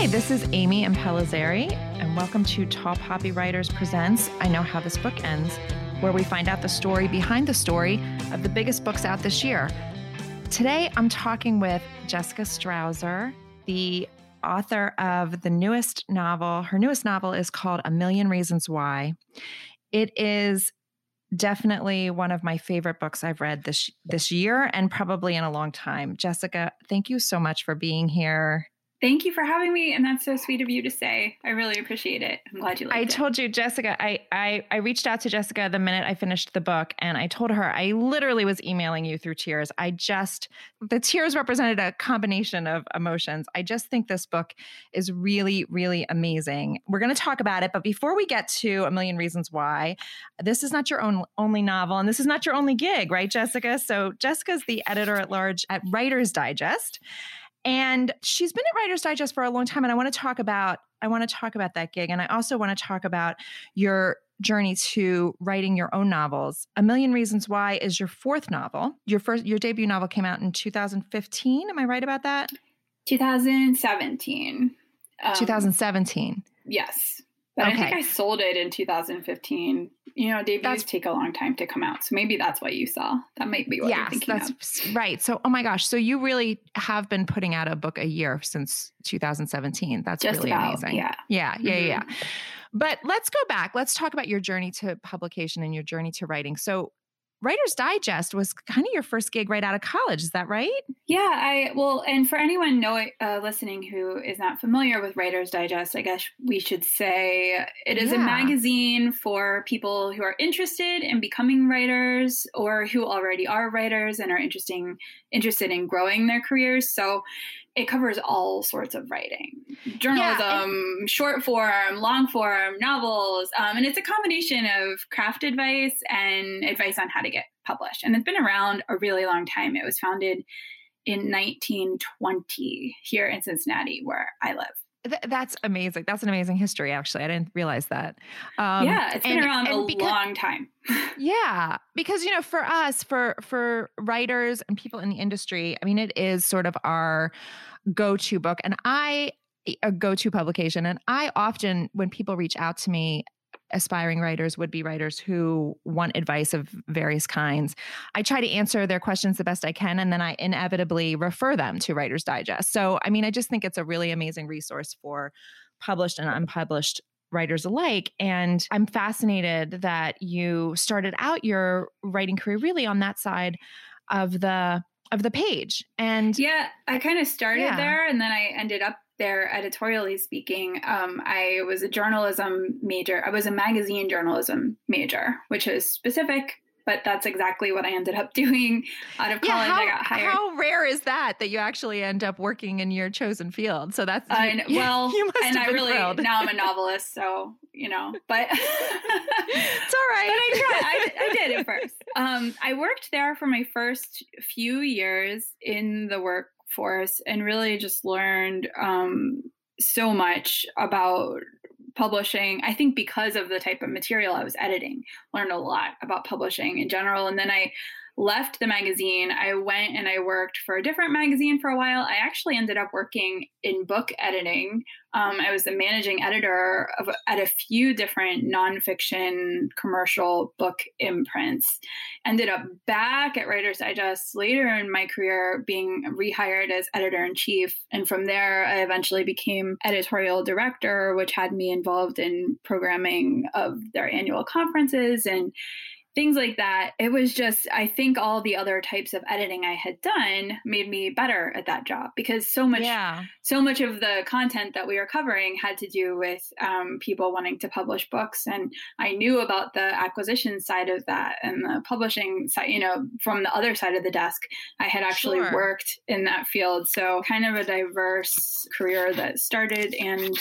Hi, this is Amy Impellizzeri, and welcome to Tall Poppy Writers Presents I Know How This Book Ends, where we find out the story behind the story of the biggest books out this year. Today, I'm talking with Jessica Strawser, the author of the newest novel. Her newest novel is called A Million Reasons Why. It is definitely one of my favorite books I've read this this year and probably in a long time. Jessica, thank you so much for being here. Thank you for having me, and that's so sweet of you to say. I really appreciate it. I'm glad you liked it. I it. told you, Jessica. I, I I reached out to Jessica the minute I finished the book, and I told her I literally was emailing you through tears. I just the tears represented a combination of emotions. I just think this book is really, really amazing. We're going to talk about it, but before we get to a million reasons why, this is not your own only novel, and this is not your only gig, right, Jessica? So Jessica's the editor at large at Writer's Digest. And she's been at Writer's Digest for a long time. And I want to talk about, I want to talk about that gig. And I also want to talk about your journey to writing your own novels. A Million Reasons Why is your fourth novel. Your first your debut novel came out in 2015. Am I right about that? 2017. Um, 2017. Yes. But okay. I think I sold it in 2015. You know, debuts that's, take a long time to come out. So maybe that's what you saw. That might be what yes, you're thinking that's of. right. So, oh my gosh. So you really have been putting out a book a year since 2017. That's Just really about, amazing. Yeah. Yeah. Yeah. Mm-hmm. Yeah. But let's go back. Let's talk about your journey to publication and your journey to writing. So Writer's Digest was kind of your first gig right out of college. Is that right? Yeah, I well, and for anyone know, uh, listening who is not familiar with Writer's Digest, I guess we should say it is yeah. a magazine for people who are interested in becoming writers or who already are writers and are interesting interested in growing their careers. So it covers all sorts of writing. Journalism yeah, short form long form novels um, and it's a combination of craft advice and advice on how to get published. And it's been around a really long time. It was founded in 1920 here in cincinnati where i live Th- that's amazing. That's an amazing history, actually. I didn't realize that. Um, yeah, it's been and, around and a because, long time. yeah, because you know, for us, for for writers and people in the industry, I mean, it is sort of our go-to book, and I a go-to publication. And I often, when people reach out to me aspiring writers, would be writers who want advice of various kinds. I try to answer their questions the best I can, and then I inevitably refer them to Writer's Digest. So, I mean, I just think it's a really amazing resource for published and unpublished writers alike. And I'm fascinated that you started out your writing career really on that side of the of the page and yeah i kind of started yeah. there and then i ended up there editorially speaking um, i was a journalism major i was a magazine journalism major which is specific but that's exactly what I ended up doing out of college. Yeah, how, I got hired. How rare is that that you actually end up working in your chosen field? So that's uh, well, you must and I really thrilled. now I'm a novelist, so you know, but it's all right. But I tried. I, I did it first. Um, I worked there for my first few years in the workforce and really just learned um, so much about publishing i think because of the type of material i was editing learned a lot about publishing in general. And then i left the magazine. I went and i worked for a different magazine for a while. I actually ended up working in book editing. Um, I was the managing editor of at a few different nonfiction commercial book imprints. Ended up back at Writer's Digest later in my career, being rehired as editor in chief, and from there I eventually became editorial director, which had me involved in programming of their annual conferences and things like that. It was just, I think all the other types of editing I had done made me better at that job because so much, yeah. so much of the content that we were covering had to do with um, people wanting to publish books. And I knew about the acquisition side of that and the publishing side, you know, from the other side of the desk. I had actually sure. worked in that field. So kind of a diverse career that started and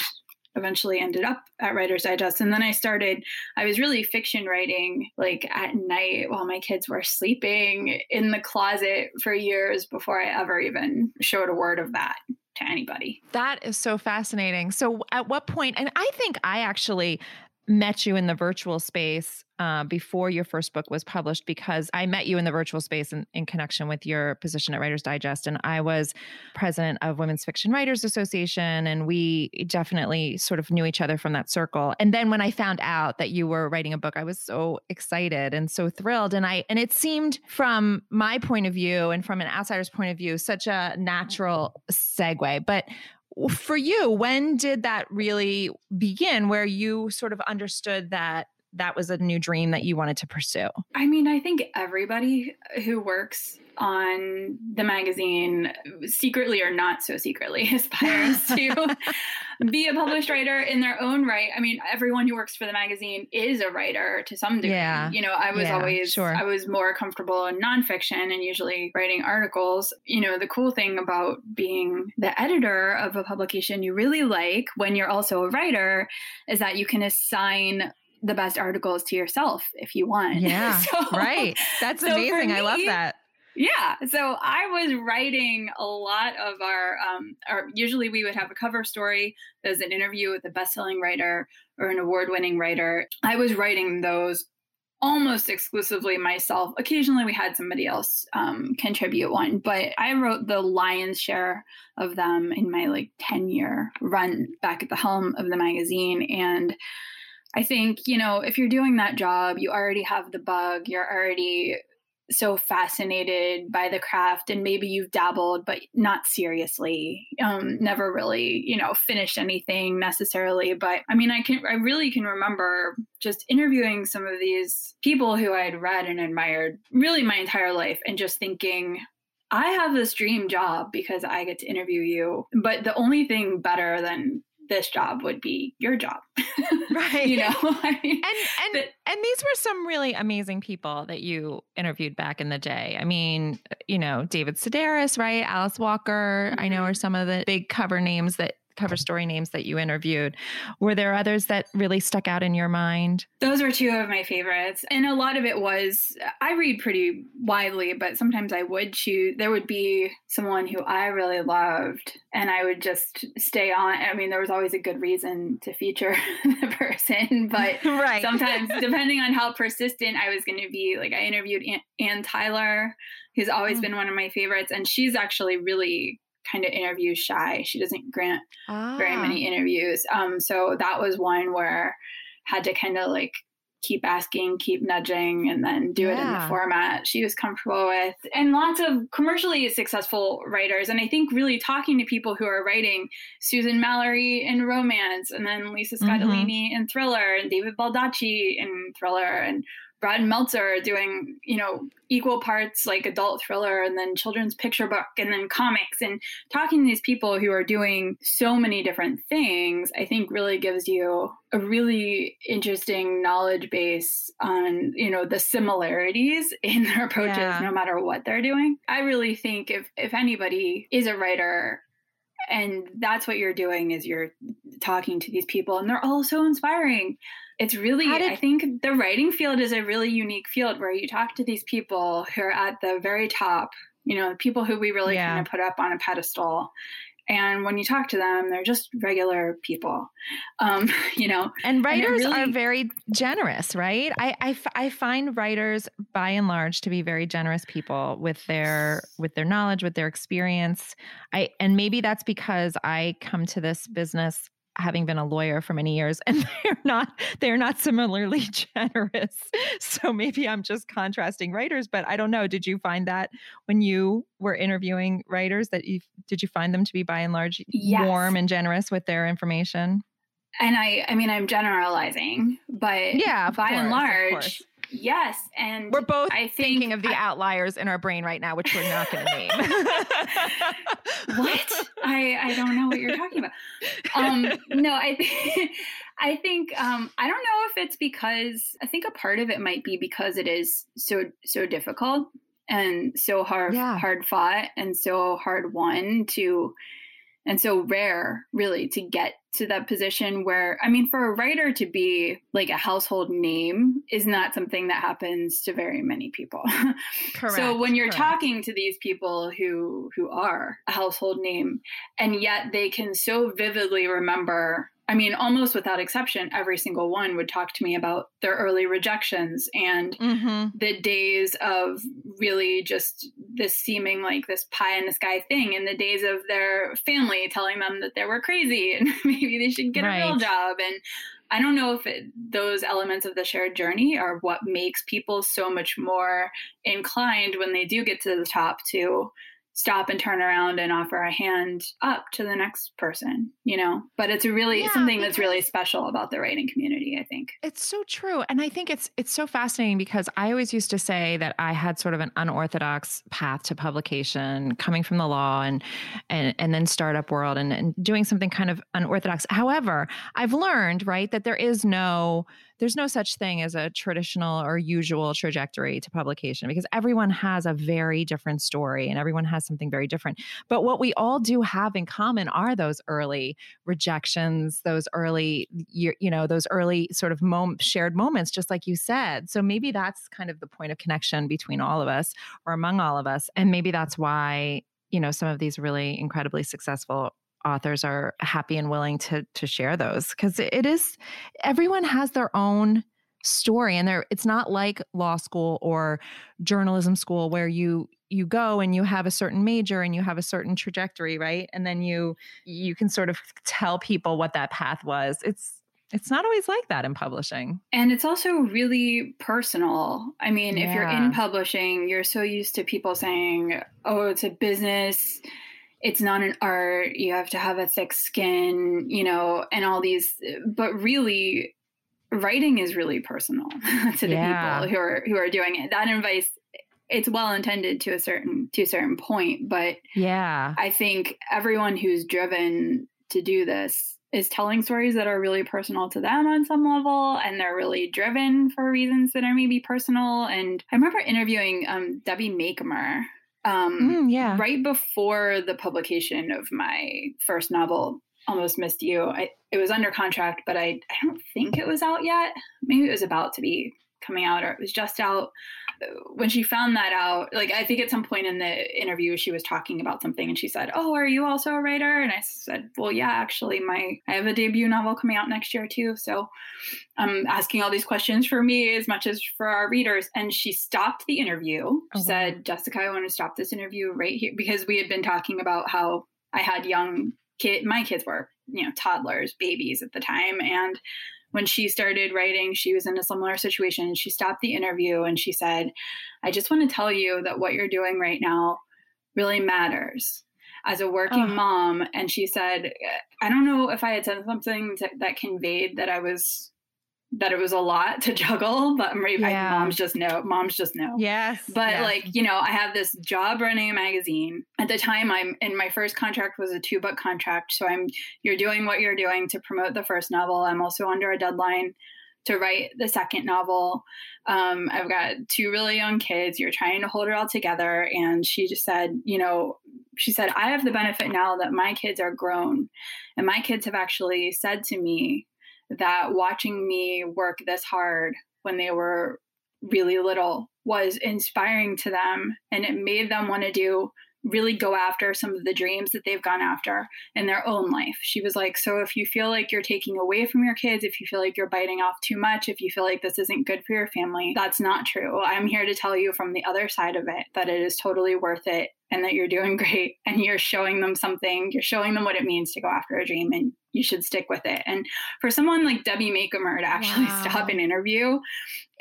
eventually ended up at Writer's Digest. And then I started, I was really fiction writing like at night while my kids were sleeping in the closet for years before I ever even showed a word of that to anybody. That is so fascinating. So at what point, and I think I actually met you in the virtual space uh, before your first book was published because I met you in the virtual space in, in, connection with your position at Writers Digest. And I was president of Women's Fiction Writers Association. And we definitely sort of knew each other from that circle. And then when I found out that you were writing a book, I was so excited and so thrilled. And I, and it seemed from my point of view and from an outsider's point of view, such a natural segue. But for you, when did that really begin where you sort of understood that that was a new dream that you wanted to pursue? I mean, I think everybody who works on the magazine, secretly or not so secretly, aspires to be a published writer in their own right. I mean, everyone who works for the magazine is a writer to some degree. Yeah. You know, I was yeah, always, sure. I was more comfortable in nonfiction and usually writing articles. You know, the cool thing about being the editor of a publication you really like when you're also a writer is that you can assign the best articles to yourself if you want. Yeah. so, right. That's so amazing. Me, I love that. Yeah. So I was writing a lot of our, um, our, usually we would have a cover story. There's an interview with a best-selling writer or an award-winning writer. I was writing those almost exclusively myself. Occasionally we had somebody else um, contribute one, but I wrote the lion's share of them in my like 10 year run back at the helm of the magazine. And I think, you know, if you're doing that job, you already have the bug, you're already so fascinated by the craft and maybe you've dabbled but not seriously um never really you know finished anything necessarily but i mean i can i really can remember just interviewing some of these people who i had read and admired really my entire life and just thinking I have this dream job because I get to interview you. But the only thing better than this job would be your job. right. you know. I mean, and and but, and these were some really amazing people that you interviewed back in the day. I mean, you know, David Sedaris, right? Alice Walker, mm-hmm. I know are some of the big cover names that cover story names that you interviewed. Were there others that really stuck out in your mind? Those were two of my favorites. And a lot of it was, I read pretty widely, but sometimes I would choose, there would be someone who I really loved, and I would just stay on. I mean, there was always a good reason to feature the person, but right. sometimes, depending on how persistent I was going to be, like I interviewed Anne Tyler, who's always mm. been one of my favorites, and she's actually really kind of interview shy. She doesn't grant ah. very many interviews. Um, so that was one where had to kind of like keep asking, keep nudging, and then do yeah. it in the format she was comfortable with. And lots of commercially successful writers. And I think really talking to people who are writing Susan Mallery in romance, and then Lisa Scottoline mm-hmm. in thriller, and David Baldacci in thriller, and Brad Meltzer doing, you know, equal parts like adult thriller and then children's picture book and then comics and talking to these people who are doing so many different things, I think really gives you a really interesting knowledge base on, you know, the similarities in their approaches yeah. no matter what they're doing. I really think if if anybody is a writer and that's what you're doing is you're talking to these people and they're all so inspiring it's really did, i think the writing field is a really unique field where you talk to these people who are at the very top you know people who we really yeah. kind of put up on a pedestal. And when you talk to them they're just regular people. Um, you know and writers and really, are very generous right? I, I, I find writers by and large to be very generous people with their with their knowledge with their experience. I and maybe that's because i come to this business having been a lawyer for many years and they're not they're not similarly generous. So maybe i'm just contrasting writers but i don't know. Did you find that when you were interviewing writers that you did you find them to be by and large yes. warm and generous with their information? And i i mean i'm generalizing but yeah by course, and large Yes, and we're both I thinking of the I, outliers in our brain right now, which we're not going to name. what? I I don't know what you're talking about. Um, no, I think I think um, I don't know if it's because I think a part of it might be because it is so so difficult and so hard yeah. hard fought and so hard won to and so rare really to get to that position where i mean for a writer to be like a household name is not something that happens to very many people correct, so when you're correct. talking to these people who who are a household name and yet they can so vividly remember I mean, almost without exception, every single one would talk to me about their early rejections and mm-hmm. the days of really just this seeming like this pie in the sky thing, and the days of their family telling them that they were crazy and maybe they should get right. a real job. And I don't know if it, those elements of the shared journey are what makes people so much more inclined when they do get to the top to stop and turn around and offer a hand up to the next person, you know. But it's really yeah, something that's really special about the writing community, I think. It's so true. And I think it's it's so fascinating because I always used to say that I had sort of an unorthodox path to publication coming from the law and and and then startup world and, and doing something kind of unorthodox. However, I've learned, right, that there is no there's no such thing as a traditional or usual trajectory to publication because everyone has a very different story and everyone has something very different. But what we all do have in common are those early rejections, those early, you, know, those early sort of mom- shared moments, just like you said. So maybe that's kind of the point of connection between all of us or among all of us. And maybe that's why you know some of these really incredibly successful authors are happy and willing to to share those because it is everyone has their own story and there it's not like law school or journalism school where you you go and you have a certain major and you have a certain trajectory right and then you you can sort of tell people what that path was it's it's not always like that in publishing. And it's also really personal. I mean, yeah. if you're in publishing, you're so used to people saying, oh, it's a business it's not an art you have to have a thick skin you know and all these but really writing is really personal to the yeah. people who are who are doing it. That advice it's well intended to a certain to a certain point but yeah. I think everyone who's driven to do this is telling stories that are really personal to them on some level and they're really driven for reasons that are maybe personal. And i remember interviewing um, debbie Macomber um, mm, yeah. right before the publication of my first novel, Almost Missed You. I, it was under contract, but I, I don't think it was out yet. Maybe it was about to be coming out or it was just out when she found that out like i think at some point in the interview she was talking about something and she said oh are you also a writer? And i said well yeah actually my i have a debut novel coming out next year too. So i'm asking all these questions for me as much as for our readers. And she stopped the interview oh, she said jessica i want to stop this interview right here because we had been talking about how i had young kid my kids were you know toddlers babies at the time. And when she started writing, she was in a similar situation. She stopped the interview and she said, I just want to tell you that what you're doing right now really matters as a working uh-huh. mom. And she said, I don't know if I had said something to, that conveyed that I was that it was a lot to juggle, but I'm yeah. moms just know. Moms just know. Yes. But yes. like, you know, I have this job running a magazine. At the time I'm in my first contract was a two book contract. So I'm you're doing what you're doing to promote the first novel. I'm also under a deadline to write the second novel. Um, I've got two really young kids. You're trying to hold it all together. And she just said, you know, she said, I have the benefit now that my kids are grown. And my kids have actually said to me, that watching me work this hard when they were really little was inspiring to them and it made them want to do really go after some of the dreams that they've gone after in their own life. She was like, So if you feel like you're taking away from your kids, if you feel like you're biting off too much, if you feel like this isn't good for your family, that's not true. I'm here to tell you from the other side of it that it is totally worth it and that you're doing great and you're showing them something, you're showing them what it means to go after a dream and you should stick with it. And for someone like Debbie Macomber to actually wow. stop an interview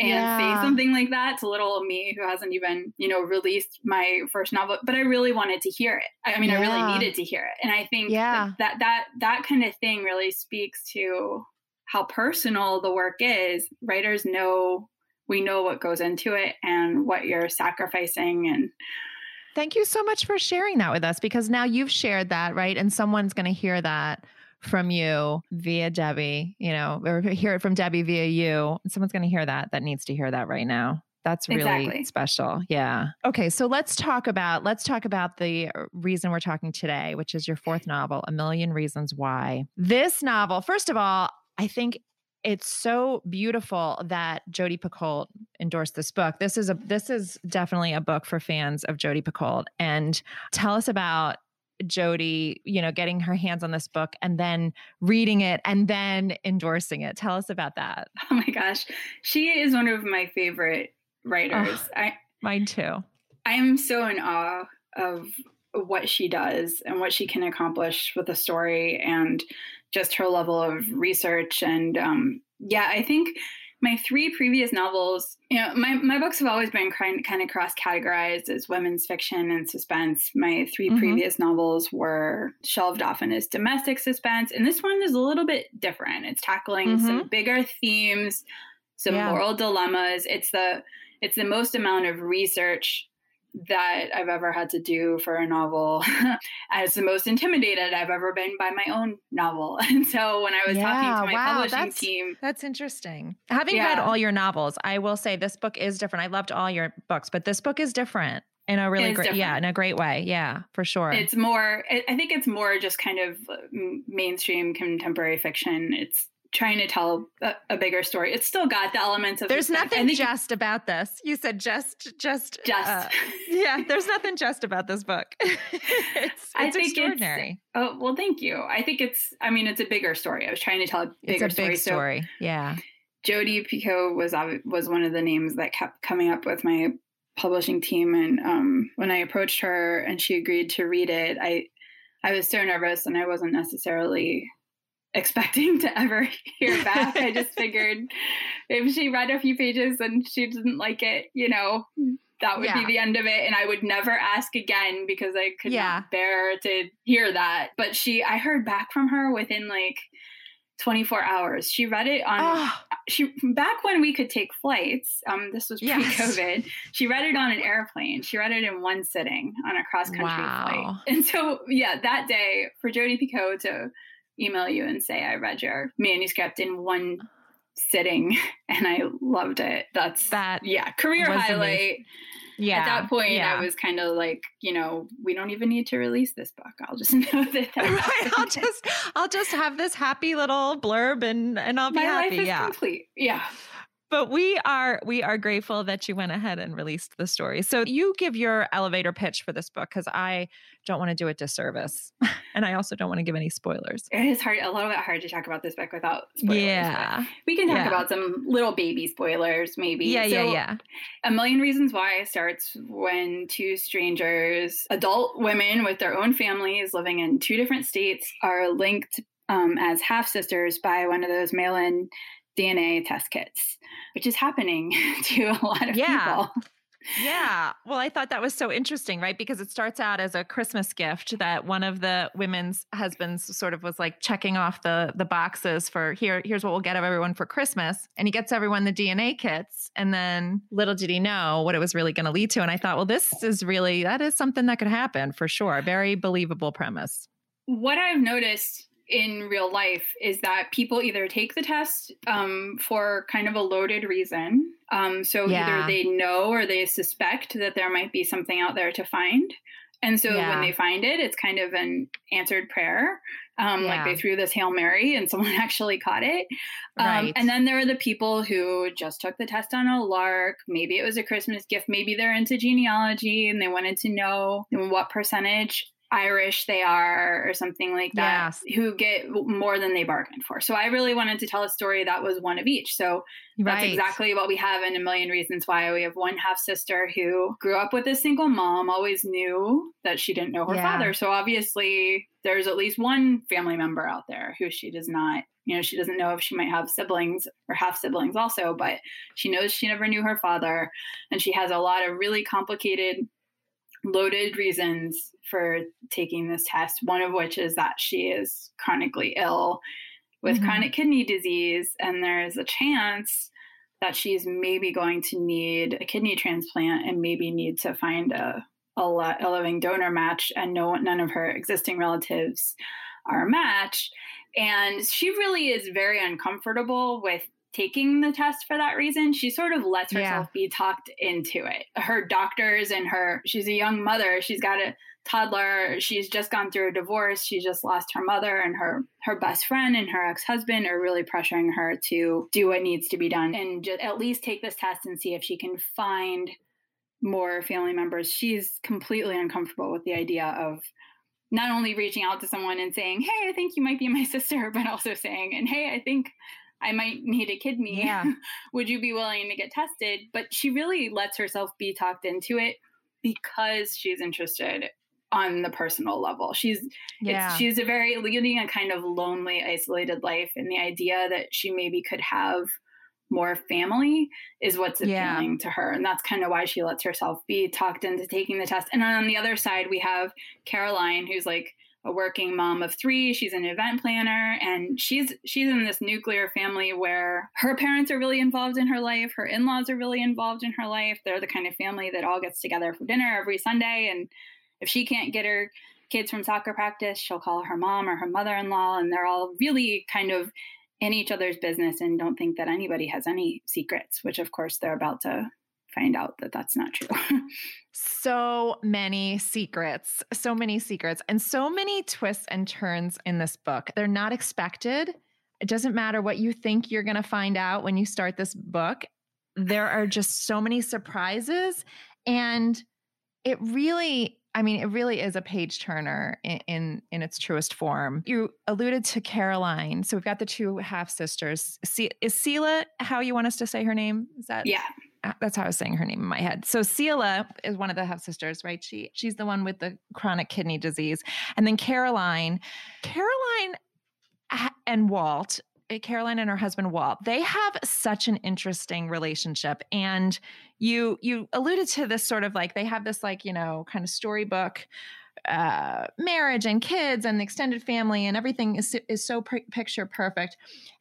and yeah. say something like that to little me who hasn't even, you know, released my first novel, but I really wanted to hear it. I mean, yeah. I really needed to hear it. And I think yeah. that, that that that kind of thing really speaks to how personal the work is. Writers know we know what goes into it and what you're sacrificing and Thank you so much for sharing that with us because now you've shared that, right? And someone's going to hear that from you via Debbie, you know, or hear it from Debbie via you. Someone's going to hear that that needs to hear that right now. That's really exactly. special. Yeah. Okay, so let's talk about let's talk about the uh, reason we're talking today, which is your fourth novel, A Million Reasons Why. This novel, first of all, I think it's so beautiful that Jodi Picoult endorsed this book. This is a this is definitely a book for fans of Jodi Picoult. And tell us about Jodi, you know, getting her hands on this book and then reading it and then endorsing it. Tell us about that. Oh my gosh. She is one of my favorite writers. Oh, I mine too. I am so in awe of what she does and what she can accomplish with a story and just her level of research and um, yeah i think my three previous novels, you know, my, my books have always been kind, kind of cross categorized as women's fiction and suspense. My 3 mm-hmm. previous novels were shelved often as domestic suspense. And this one is a little bit different. It's tackling mm-hmm. some bigger themes, some yeah. moral dilemmas. It's the it's the most amount of research that I've ever had to do for a novel as the most intimidated I've ever been by my own novel. And so when I was yeah, talking to my wow, publishing that's, team, that's interesting. Having yeah. read all your novels, I will say this book is different. I loved all your books, but this book is different in a really great different. yeah in a great way yeah for sure it's more i think it's more just kind of uh, mainstream contemporary fiction it's trying to tell a, a, bigger story. It's still got the elements of. There's nothing just about this. You said just, just, just. Uh, yeah, there's nothing just about this book. it's, it's I think extraordinary. It's, oh well, thank you. I think it's. I mean, it's a bigger story. I was trying to tell a bigger it's a story. Big story. So, yeah. Jodi Picoult was was one of the names that kept coming up with my publishing team, and um, when I approached her and she agreed to read it, I I was so nervous and I wasn't necessarily expecting to ever hear back. I just figured if she read a few pages and she didn't like it, you know, that would yeah. be the end of it. And I would never ask again because I could yeah. not bear to hear that. But she, I heard back from her within like 24 hours. She read it on oh. she back when we could take flights. Um, this was pre-COVID. Yes. She read it on an airplane. She read it in one sitting on a cross-country wow. flight. And so, yeah, that day for Jodi Picoult to email you and say I read your manuscript in one sitting and I loved it. That's that. Yeah, career highlight. Amazing. Yeah. At that point, yeah. I was kind of like, you know, we don't even need to release this book. I'll just know that. right. I'll just, I'll just have this happy little blurb and and I'll be My happy. Life is yeah. complete. Yeah but we are we are grateful that you went ahead and released the story. So you give your elevator pitch for this book because I don't want to do it disservice, and I also don't want to give any spoilers. It is hard, a little bit hard to talk about this book without spoilers. Yeah, we can talk yeah. about some little baby spoilers, maybe. Yeah, so, yeah, yeah. A million reasons why starts when two strangers, adult women with their own families living in two different states, are linked um, as half sisters by one of those mail-in DNA test kits, which is happening to a lot of yeah. people. Yeah. Well, I thought that was so interesting, right? Because it starts out as a Christmas gift that one of the women's husbands sort of was like checking off the the boxes for here here's what we'll get of everyone for Christmas. And he gets everyone the DNA kits and then little did he know what it was really going to lead to and I thought, well, this is really that is something that could happen for sure. Very believable premise. What I've noticed in real life is that people either take the test um, for kind of a loaded reason. Um, so yeah. either they know or they suspect that there might be something out there to find. And so yeah. when they find it, it's kind of an answered prayer. Um, yeah. Like they threw this Hail Mary and someone actually caught it. Um, right. And then there are the people who just took the test on a lark. Maybe it was a Christmas gift. Maybe they're into genealogy and they wanted to know what percentage Irish they are or something like that yes. who get more than they bargained for. So I really wanted to tell a story that was one of each. So right. that's exactly what we have in A Million Reasons Why. We have one half sister who grew up with a single mom, always knew that she didn't know her yeah. father. So obviously there's at least one family member out there who she does not you know she doesn't know if she might have siblings or half siblings also but she knows she never knew her father and she has a lot of really complicated loaded reasons for taking this test, one of which is that she is chronically ill with mm-hmm. chronic kidney disease, and there's a chance that she's maybe going to need a kidney transplant and maybe need to find a, a, a living donor match, and no none of her existing relatives are a match. And she really is very uncomfortable with taking the test for that reason. She sort of lets herself yeah. be talked into it. Her doctors and her, she's a young mother. She's got a toddler. She's just gone through a divorce. She just lost her mother and her her best friend and her ex-husband are really pressuring her to do what needs to be done and just at least take this test and see if she can find more family members. She's completely uncomfortable with the idea of not only reaching out to someone and saying, Hey, I think you might be my sister, but also saying, and hey, I think I might need a kidney. Yeah. Would you be willing to get tested? But she really lets herself be talked into it because she's interested on the personal level. She's yeah. she's a very leading a kind of lonely, isolated life, and the idea that she maybe could have more family is what's appealing yeah. to her. And that's kind of why she lets herself be talked into taking the test. And on the other side, we have Caroline, who's like a working mom of three. She's an event planner and she's she's in this nuclear family where her parents are really involved in her life, her in-laws are really involved in her life. They're the kind of family that all gets together for dinner every Sunday and if she can't get her kids from soccer practice, she'll call her mom or her mother-in-law and they're all really kind of in each other's business and don't think that anybody has any secrets, which of course they're about to find out that that's not true. so many secrets, so many secrets, and so many twists and turns in this book. They're not expected. It doesn't matter what you think you're going to find out when you start this book. There are just so many surprises. And it really I mean, it really is a page turner in, in, in its truest form. You alluded to Caroline, so we've got the two half sisters. is Selah how you want us to say her name? Is that yeah? Uh, that's how I was saying her name in my head. So Selah is one of the half sisters, right? She she's the one with the chronic kidney disease, and then Caroline, Caroline and Walt Caroline and her husband Walt, they have such an interesting relationship. And you you alluded to this sort of like they have this like, you know, kind of storybook uh, marriage and kids and the extended family and everything is is so picture perfect.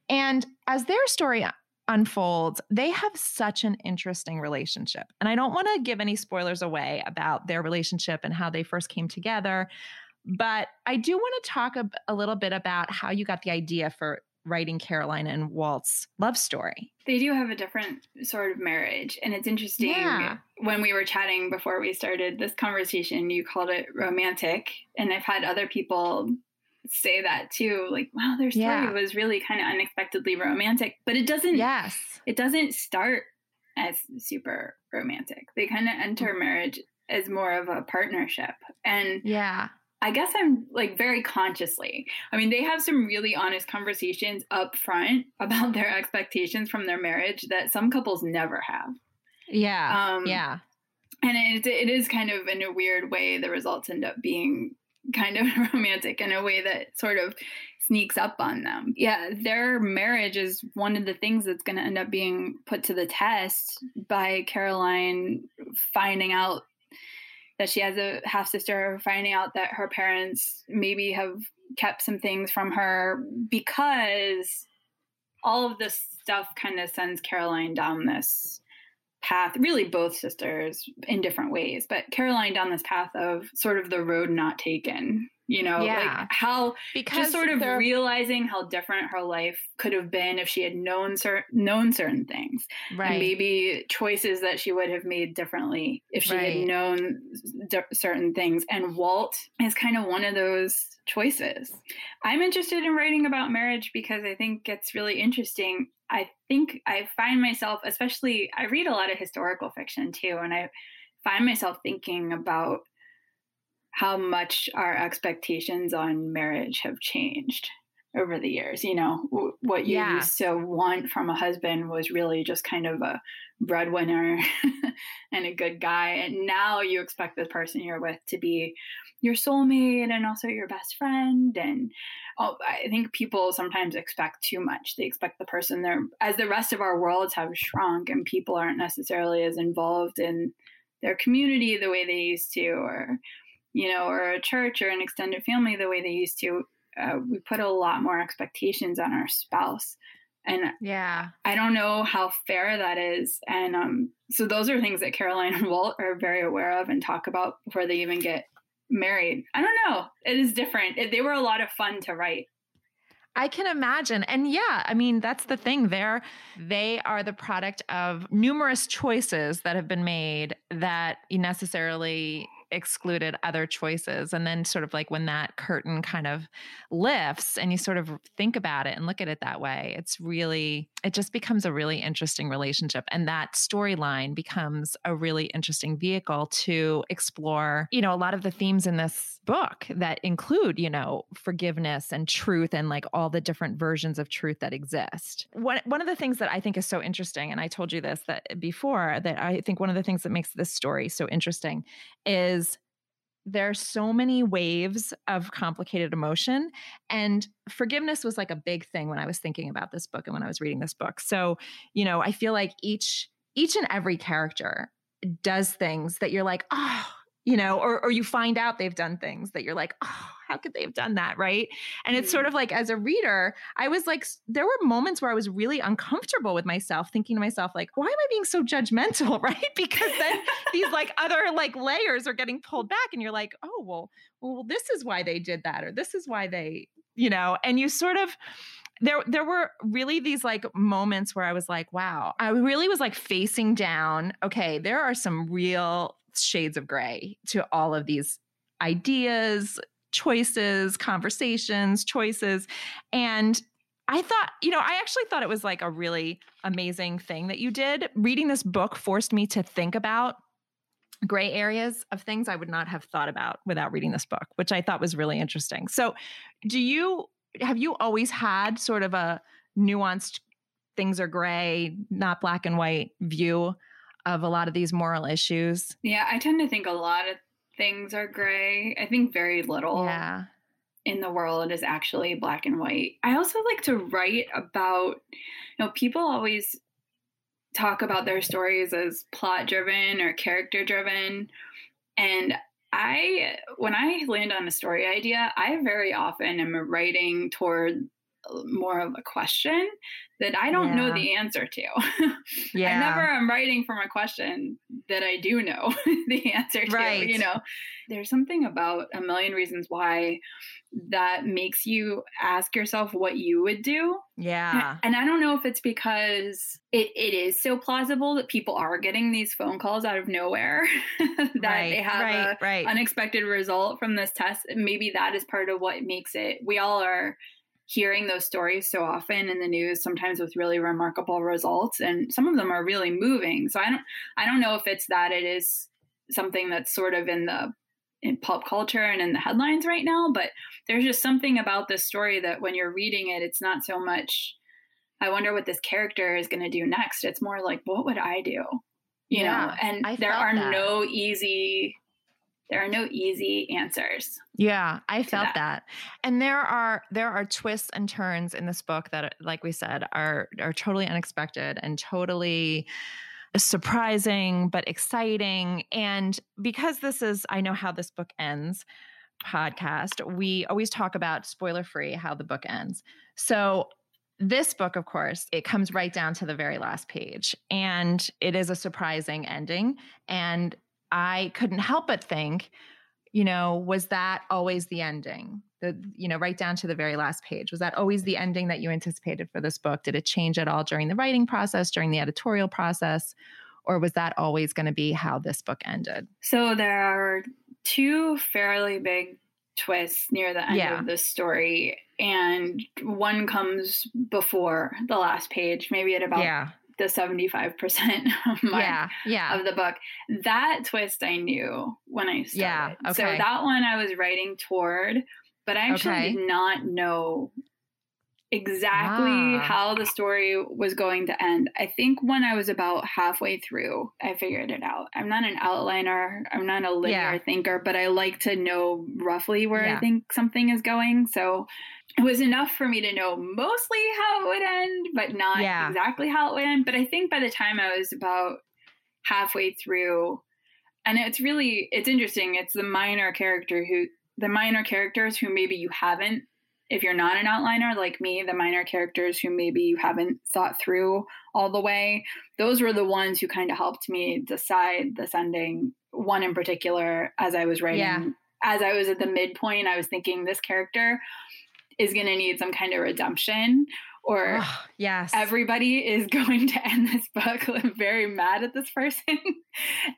And as their story unfolds, they have such an interesting relationship. And I don't want to give any spoilers away about their relationship and how they first came together. But I do want to talk a, a little bit about how you got the idea for writing Caroline and Walt's love story. They do have a different sort of marriage. And it's interesting yeah. when we were chatting before we started this conversation, you called it romantic. And I've had other people say that too like wow their story yeah. was really kind of unexpectedly romantic but it doesn't yes it doesn't start as super romantic they kind of enter mm. marriage as more of a partnership and yeah I guess I'm like very consciously. I mean, they have some really honest conversations up front about their expectations from their marriage that some couples never have. Yeah. Um, yeah. And it, it is kind of in a weird way, the results end up being kind of romantic in a way that sort of sneaks up on them. Yeah, their marriage is one of the things that's going to end up being put to the test by Caroline finding out that she has a half sister, finding out that her parents maybe have kept some things from her because all of this stuff kind of sends Caroline down this path, really both sisters in different ways, but Caroline down this path of sort of the road not taken you know yeah. like how because just sort of realizing how different her life could have been if she had known certain known certain things. Right. and maybe choices that she would have made differently if she right. had known d- certain things. And walt is kind of one of those choices. I'm interested in writing about marriage because i think it's really interesting. I think i find myself especially i read a lot of historical fiction too and i find myself thinking about how much our expectations on marriage have changed over the years. You know, w- what you yeah. used to want from a husband was really just kind of a breadwinner and a good guy. And now you expect the person you're with to be your soulmate and also your best friend. And oh, I think people sometimes expect too much. They expect the person there, as the rest of our worlds have shrunk and people aren't necessarily as involved in their community the way they used to, or you know, or a church or an extended family the way they used to, uh, we put a lot more expectations on our spouse. And yeah, I don't know how fair that is. And um, so those are things that Caroline and Walt are very aware of and talk about before they even get married. I don't know. It is different. It, they were a lot of fun to write. I can imagine. And yeah, I mean, that's the thing. They're they are the product of numerous choices that have been made that necessarily excluded other choices. And then, sort of like when that curtain kind of lifts and you sort of think about it and look at it that way, it's really, it just becomes a really interesting relationship. And that storyline becomes a really interesting vehicle to explore, you know, a lot of the themes in this book that include, you know, forgiveness and truth and like all the different versions of truth that exist. One one of the things that I think is so interesting and I told you this that before that I think one of the things that makes this story so interesting is there's so many waves of complicated emotion and forgiveness was like a big thing when i was thinking about this book and when i was reading this book. So you know i feel like each each and every character does things that you're like oh you know, or or you find out they've done things that you're like, oh, how could they have done that, right? And it's sort mm-hmm. of like as a reader, I was like, there were moments where I was really uncomfortable with myself, thinking to myself, like, why am I being so judgmental, right? Because then these like other like layers are getting pulled back, and you're like, oh, well, well, this is why they did that, or this is why they, you know, and you sort of there there were really these like moments where I was like, wow, I really was like facing down. Okay, there are some real shades of gray to all of these ideas, choices, conversations, choices. And I thought, you know, I actually thought it was like a really amazing thing that you did. Reading this book forced me to think about gray areas of things I would not have thought about without reading this book, which I thought was really interesting. So, do you have you always had sort of a nuanced things are gray, not black and white view of a lot of these moral issues. Yeah, I tend to think a lot of things are gray. I think very little yeah. in the world is actually black and white. I also like to write about, you know, people always talk about their stories as plot driven or character driven. And I, when I land on a story idea, I very often am writing toward more of a question that I don't yeah. know the answer to. yeah. I never am writing from a question that I do know the answer to. Right. You know, there's something about a million reasons why that makes you ask yourself what you would do. Yeah. And I don't know if it's because it, it is so plausible that people are getting these phone calls out of nowhere that right, they have right, a right. unexpected result from this test. Maybe that is part of what makes it. We all are hearing those stories so often in the news sometimes with really remarkable results and some of them are really moving. So i don't i don't know if it's that it is something that's sort of in the in pulp culture and in the headlines right now but there's just something about this story that when you're reading it it's not so much i wonder what this character is going to do next. It's more like what would i do? You yeah, know and I there are that. no easy there are no easy answers. Yeah, I felt that. that. And there are there are twists and turns in this book that like we said are are totally unexpected and totally surprising but exciting and because this is I know how this book ends podcast, we always talk about spoiler free how the book ends. So this book, of course, it comes right down to the very last page, and it is a surprising ending. And I couldn't help but think, you know, was that always the ending? The, you know, right down to the very last page. Was that always the ending that you anticipated for this book? Did it change at all during the writing process, during the editorial process? Or was that always going to be how this book ended? So there are two fairly big twists near the end yeah. of the story. And one comes before the last page, maybe at about yeah the 75% mark yeah, yeah. of the book. That twist I knew when I started. Yeah, okay. So that one I was writing toward, but I actually okay. did not know exactly ah. how the story was going to end. I think when I was about halfway through, I figured it out. I'm not an outliner, I'm not a linear yeah. thinker, but I like to know roughly where yeah. I think something is going. So it was enough for me to know mostly how it would end, but not yeah. exactly how it would end. But I think by the time I was about halfway through, and it's really it's interesting. It's the minor character who the minor characters who maybe you haven't if you're not an outliner like me, the minor characters who maybe you haven't thought through all the way, those were the ones who kind of helped me decide this ending. One in particular, as I was writing, yeah. as I was at the midpoint, I was thinking this character is going to need some kind of redemption or oh, yes. everybody is going to end this book. Very mad at this person.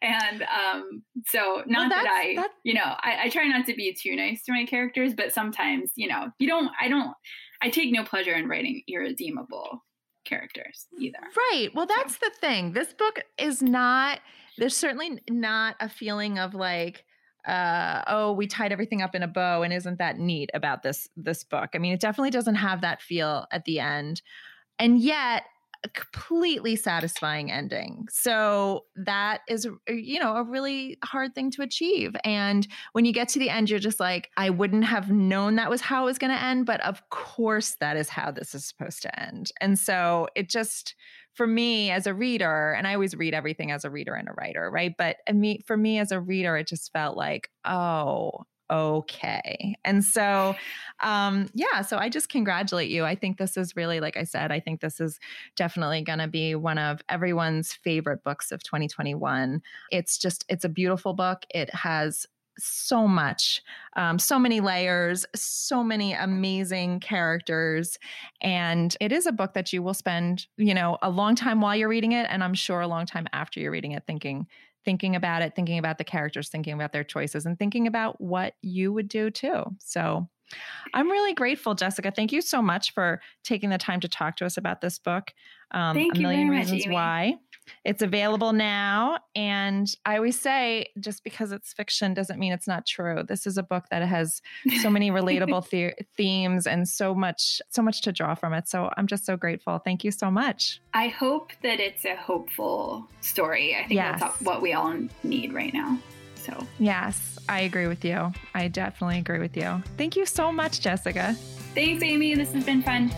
And um, so not well, that i that's... you know I, I try not to be too nice to my characters but sometimes you know you don't i don't i take no pleasure in writing irredeemable characters either. Right. Well that's so. the thing. This book is not there's certainly not a feeling of like uh, oh, we tied everything up in a bow, and isn't that neat about this this book? I mean, it definitely doesn't have that feel at the end, and yet a completely satisfying ending. So that is, uh, you know, a really hard thing to achieve. And when you get to the end, you're just like, I wouldn't have known that was how it was going to end, but of course that is how this is supposed to end. And so it just, for me as a reader, and I always read everything as a reader and a writer, right? But for me as a reader, it just felt like, oh, okay. And so, um, yeah, so I just congratulate you. I think this is really, like I said, I think this is definitely going to be one of everyone's favorite books of 2021. It's just, it's a beautiful book. It has so much, um, so many layers, so many amazing characters. And it is a book that you will spend, you know, a long time while you're reading it. And I'm sure a long time after you're reading it, thinking, thinking about it, thinking about the characters, thinking about their choices, and thinking about what you would do too. So I'm really grateful, Jessica. Thank you so much for taking the time to talk to us about this book. Um, Thank a million reasons much, why. It's available now. And I always say, just because it's fiction doesn't mean it's not true. This is a book that has so many relatable the- themes and so much, so much to draw from it. So I'm just so grateful. Thank you so much. I hope that it's a hopeful story. I think yes. that's what we all need right now. So, yes, I agree with you. I definitely agree with you. Thank you so much, Jessica. Thanks, Amy. This has been fun.